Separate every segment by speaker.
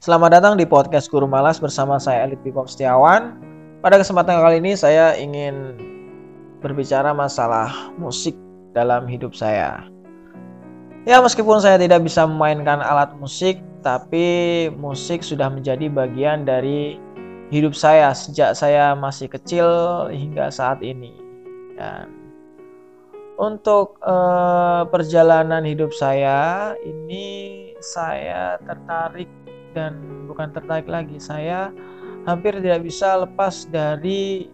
Speaker 1: Selamat datang di podcast Guru Malas bersama saya Elit Bipop Setiawan. Pada kesempatan kali ini saya ingin berbicara masalah musik dalam hidup saya. Ya meskipun saya tidak bisa memainkan alat musik, tapi musik sudah menjadi bagian dari hidup saya sejak saya masih kecil hingga saat ini. Dan untuk uh, perjalanan hidup saya ini saya tertarik dan bukan tertarik lagi saya hampir tidak bisa lepas dari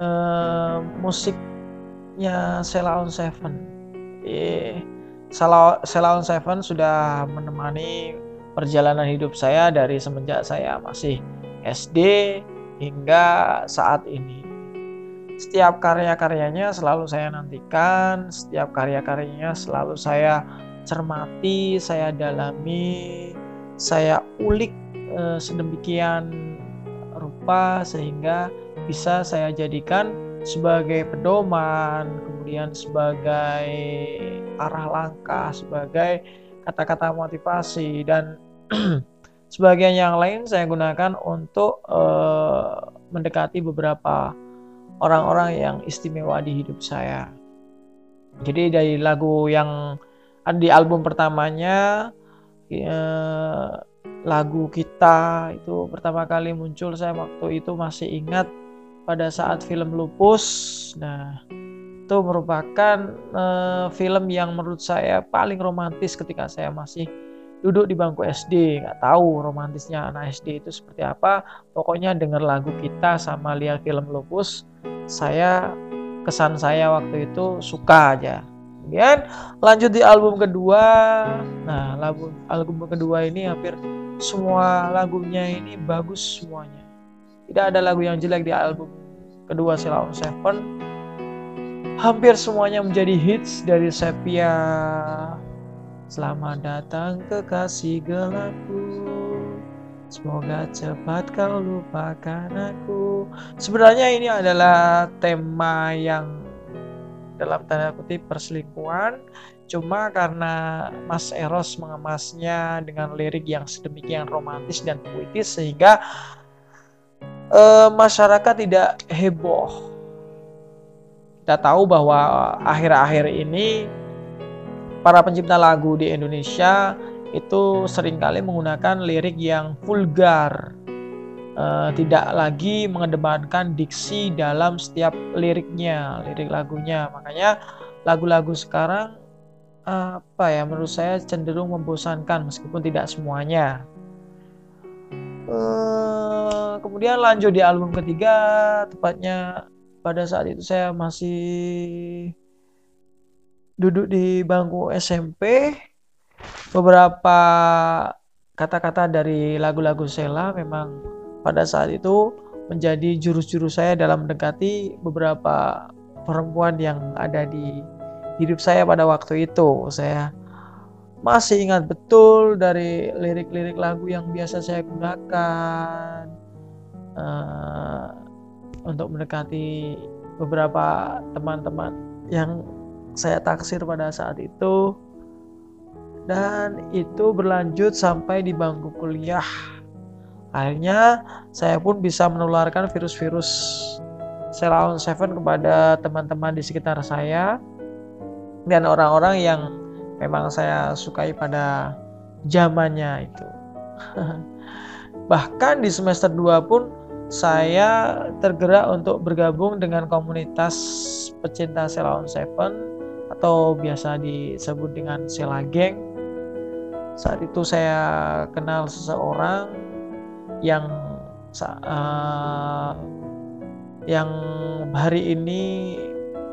Speaker 1: uh, musiknya Sela on Seven. Eh, Sela on Seven sudah menemani perjalanan hidup saya dari semenjak saya masih SD hingga saat ini. Setiap karya-karyanya selalu saya nantikan, setiap karya-karyanya selalu saya cermati, saya dalami, saya ulik eh, sedemikian rupa sehingga bisa saya jadikan sebagai pedoman, kemudian sebagai arah langkah, sebagai kata-kata motivasi dan sebagian yang lain saya gunakan untuk uh, mendekati beberapa orang-orang yang istimewa di hidup saya. Jadi dari lagu yang di album pertamanya ya, lagu kita itu pertama kali muncul saya waktu itu masih ingat pada saat film Lupus. Nah, itu merupakan uh, film yang menurut saya paling romantis ketika saya masih duduk di bangku SD. Nggak tahu romantisnya anak SD itu seperti apa. Pokoknya denger lagu kita sama lihat film Lupus, saya kesan saya waktu itu suka aja kemudian lanjut di album kedua. Nah album album kedua ini hampir semua lagunya ini bagus semuanya. Tidak ada lagu yang jelek di album kedua Sheila Seven. Hampir semuanya menjadi hits dari Sepia. Selamat datang kekasih gelapku. Semoga cepat kau lupakan aku. Sebenarnya ini adalah tema yang dalam tanda kutip perselingkuhan. Cuma karena Mas Eros mengemasnya dengan lirik yang sedemikian romantis dan puitis sehingga uh, masyarakat tidak heboh. Kita tahu bahwa akhir-akhir ini para pencipta lagu di Indonesia itu sering kali menggunakan lirik yang vulgar uh, tidak lagi mengedepankan diksi dalam setiap liriknya, lirik lagunya. Makanya lagu-lagu sekarang apa ya menurut saya cenderung membosankan meskipun tidak semuanya. Uh, kemudian lanjut di album ketiga, tepatnya pada saat itu saya masih duduk di bangku SMP. Beberapa kata-kata dari lagu-lagu Sela memang pada saat itu menjadi jurus-jurus saya dalam mendekati beberapa perempuan yang ada di hidup saya pada waktu itu. Saya masih ingat betul dari lirik-lirik lagu yang biasa saya gunakan uh, untuk mendekati beberapa teman-teman yang saya taksir pada saat itu dan itu berlanjut sampai di bangku kuliah Akhirnya saya pun bisa menularkan virus-virus Selaun Seven kepada teman-teman di sekitar saya dan orang-orang yang memang saya sukai pada zamannya itu. Bahkan di semester 2 pun saya tergerak untuk bergabung dengan komunitas pecinta Selaun Seven atau biasa disebut dengan Sela Geng. Saat itu saya kenal seseorang yang uh, yang hari ini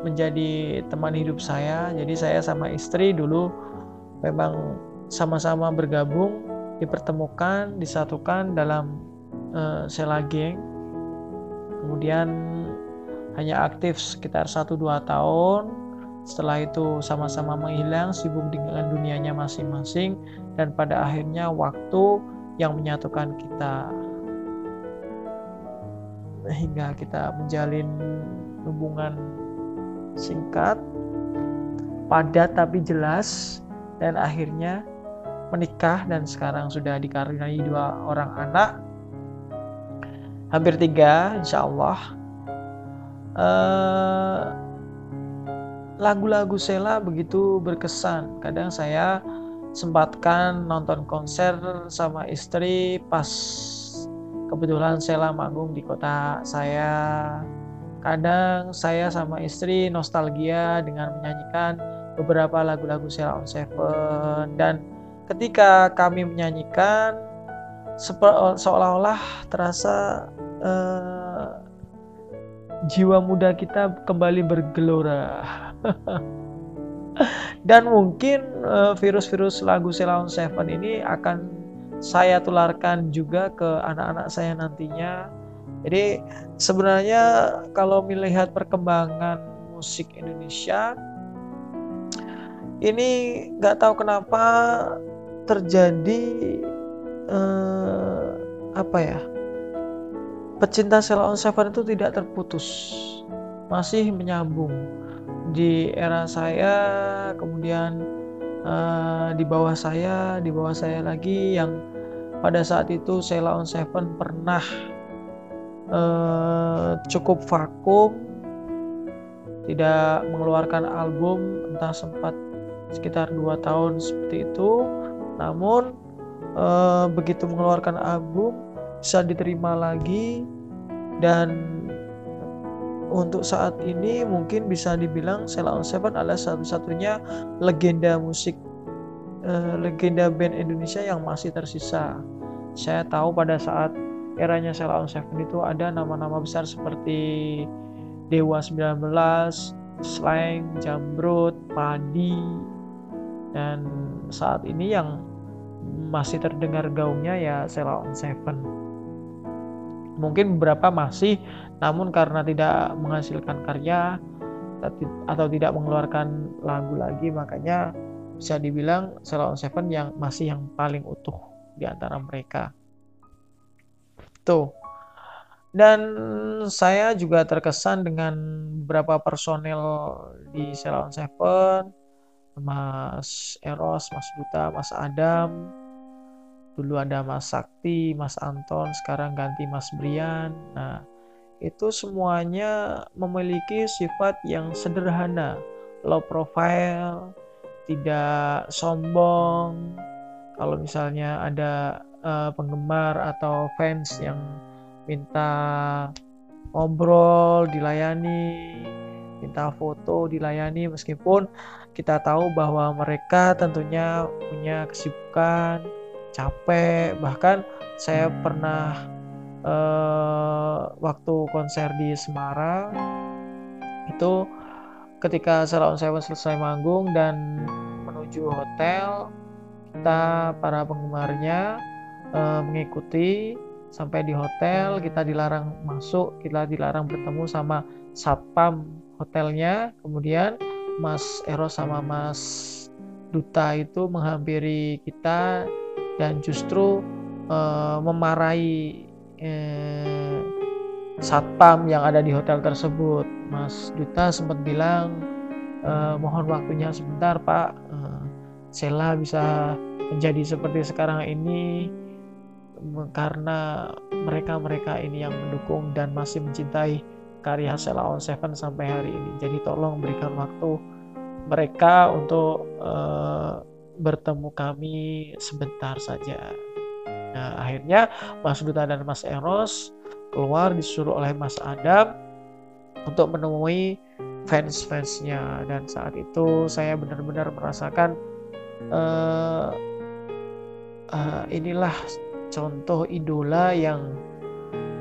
Speaker 1: menjadi teman hidup saya. Jadi saya sama istri dulu memang sama-sama bergabung, dipertemukan, disatukan dalam uh, Sela Geng. Kemudian hanya aktif sekitar 1-2 tahun. Setelah itu sama-sama menghilang, sibuk dengan dunianya masing-masing dan pada akhirnya waktu yang menyatukan kita. Hingga kita menjalin hubungan singkat, padat tapi jelas dan akhirnya menikah dan sekarang sudah dikaruniai dua orang anak. Hampir tiga insya Allah. Uh, lagu-lagu Sela begitu berkesan. Kadang saya sempatkan nonton konser sama istri pas kebetulan Sela manggung di kota saya. Kadang saya sama istri nostalgia dengan menyanyikan beberapa lagu-lagu Sela on Seven. Dan ketika kami menyanyikan seolah-olah terasa uh, jiwa muda kita kembali bergelora dan mungkin uh, virus-virus lagu Selaun Seven ini akan saya tularkan juga ke anak-anak saya nantinya. Jadi sebenarnya kalau melihat perkembangan musik Indonesia ini nggak tahu kenapa terjadi eh, apa ya pecinta Sheila on Seven itu tidak terputus. Masih menyambung di era saya kemudian eh, di bawah saya di bawah saya lagi yang pada saat itu Sheila on Seven pernah eh, cukup vakum tidak mengeluarkan album entah sempat sekitar dua tahun seperti itu. Namun uh, begitu mengeluarkan album bisa diterima lagi dan untuk saat ini mungkin bisa dibilang Sheila on Seven adalah satu-satunya legenda musik uh, legenda band Indonesia yang masih tersisa. Saya tahu pada saat eranya Sheila on Seven itu ada nama-nama besar seperti Dewa 19, Slang, Jambrut, Padi, dan saat ini yang masih terdengar gaungnya ya Sela on Seven. Mungkin beberapa masih, namun karena tidak menghasilkan karya atau tidak mengeluarkan lagu lagi, makanya bisa dibilang Sela on Seven yang masih yang paling utuh di antara mereka. Tuh. Dan saya juga terkesan dengan beberapa personel di Sela on Seven, Mas Eros, Mas Duta, Mas Adam, dulu ada Mas Sakti, Mas Anton, sekarang ganti Mas Brian. Nah, itu semuanya memiliki sifat yang sederhana, low profile, tidak sombong. Kalau misalnya ada uh, penggemar atau fans yang minta ngobrol, dilayani, minta foto, dilayani meskipun kita tahu bahwa mereka tentunya punya kesibukan, capek. Bahkan saya pernah uh, waktu konser di Semarang itu ketika Salon Seven selesai manggung dan menuju hotel kita para penggemarnya uh, mengikuti sampai di hotel kita dilarang masuk kita dilarang bertemu sama satpam hotelnya. Kemudian Mas Eros sama Mas Duta itu menghampiri kita dan justru uh, memarahi uh, satpam yang ada di hotel tersebut. Mas Duta sempat bilang uh, mohon waktunya sebentar Pak, uh, Sela bisa menjadi seperti sekarang ini karena mereka-mereka ini yang mendukung dan masih mencintai karya Sela on Seven sampai hari ini. Jadi tolong berikan waktu mereka untuk uh, bertemu kami sebentar saja. Nah, akhirnya Mas Duta dan Mas Eros keluar disuruh oleh Mas Adam untuk menemui fans-fansnya dan saat itu saya benar-benar merasakan uh, uh, inilah contoh idola yang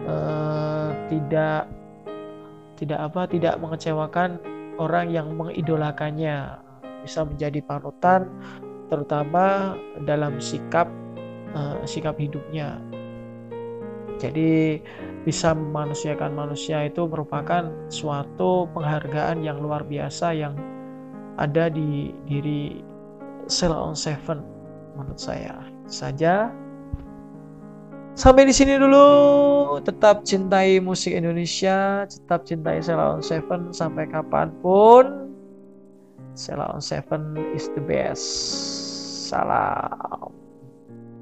Speaker 1: uh, tidak tidak apa tidak mengecewakan orang yang mengidolakannya bisa menjadi panutan terutama dalam sikap uh, sikap hidupnya. Jadi bisa memanusiakan manusia itu merupakan suatu penghargaan yang luar biasa yang ada di diri Cell on Seven menurut saya. Saja sampai di sini dulu. Tetap cintai musik Indonesia, tetap cintai Cell on Seven sampai kapan pun. Salah on Seven is the best. Salam.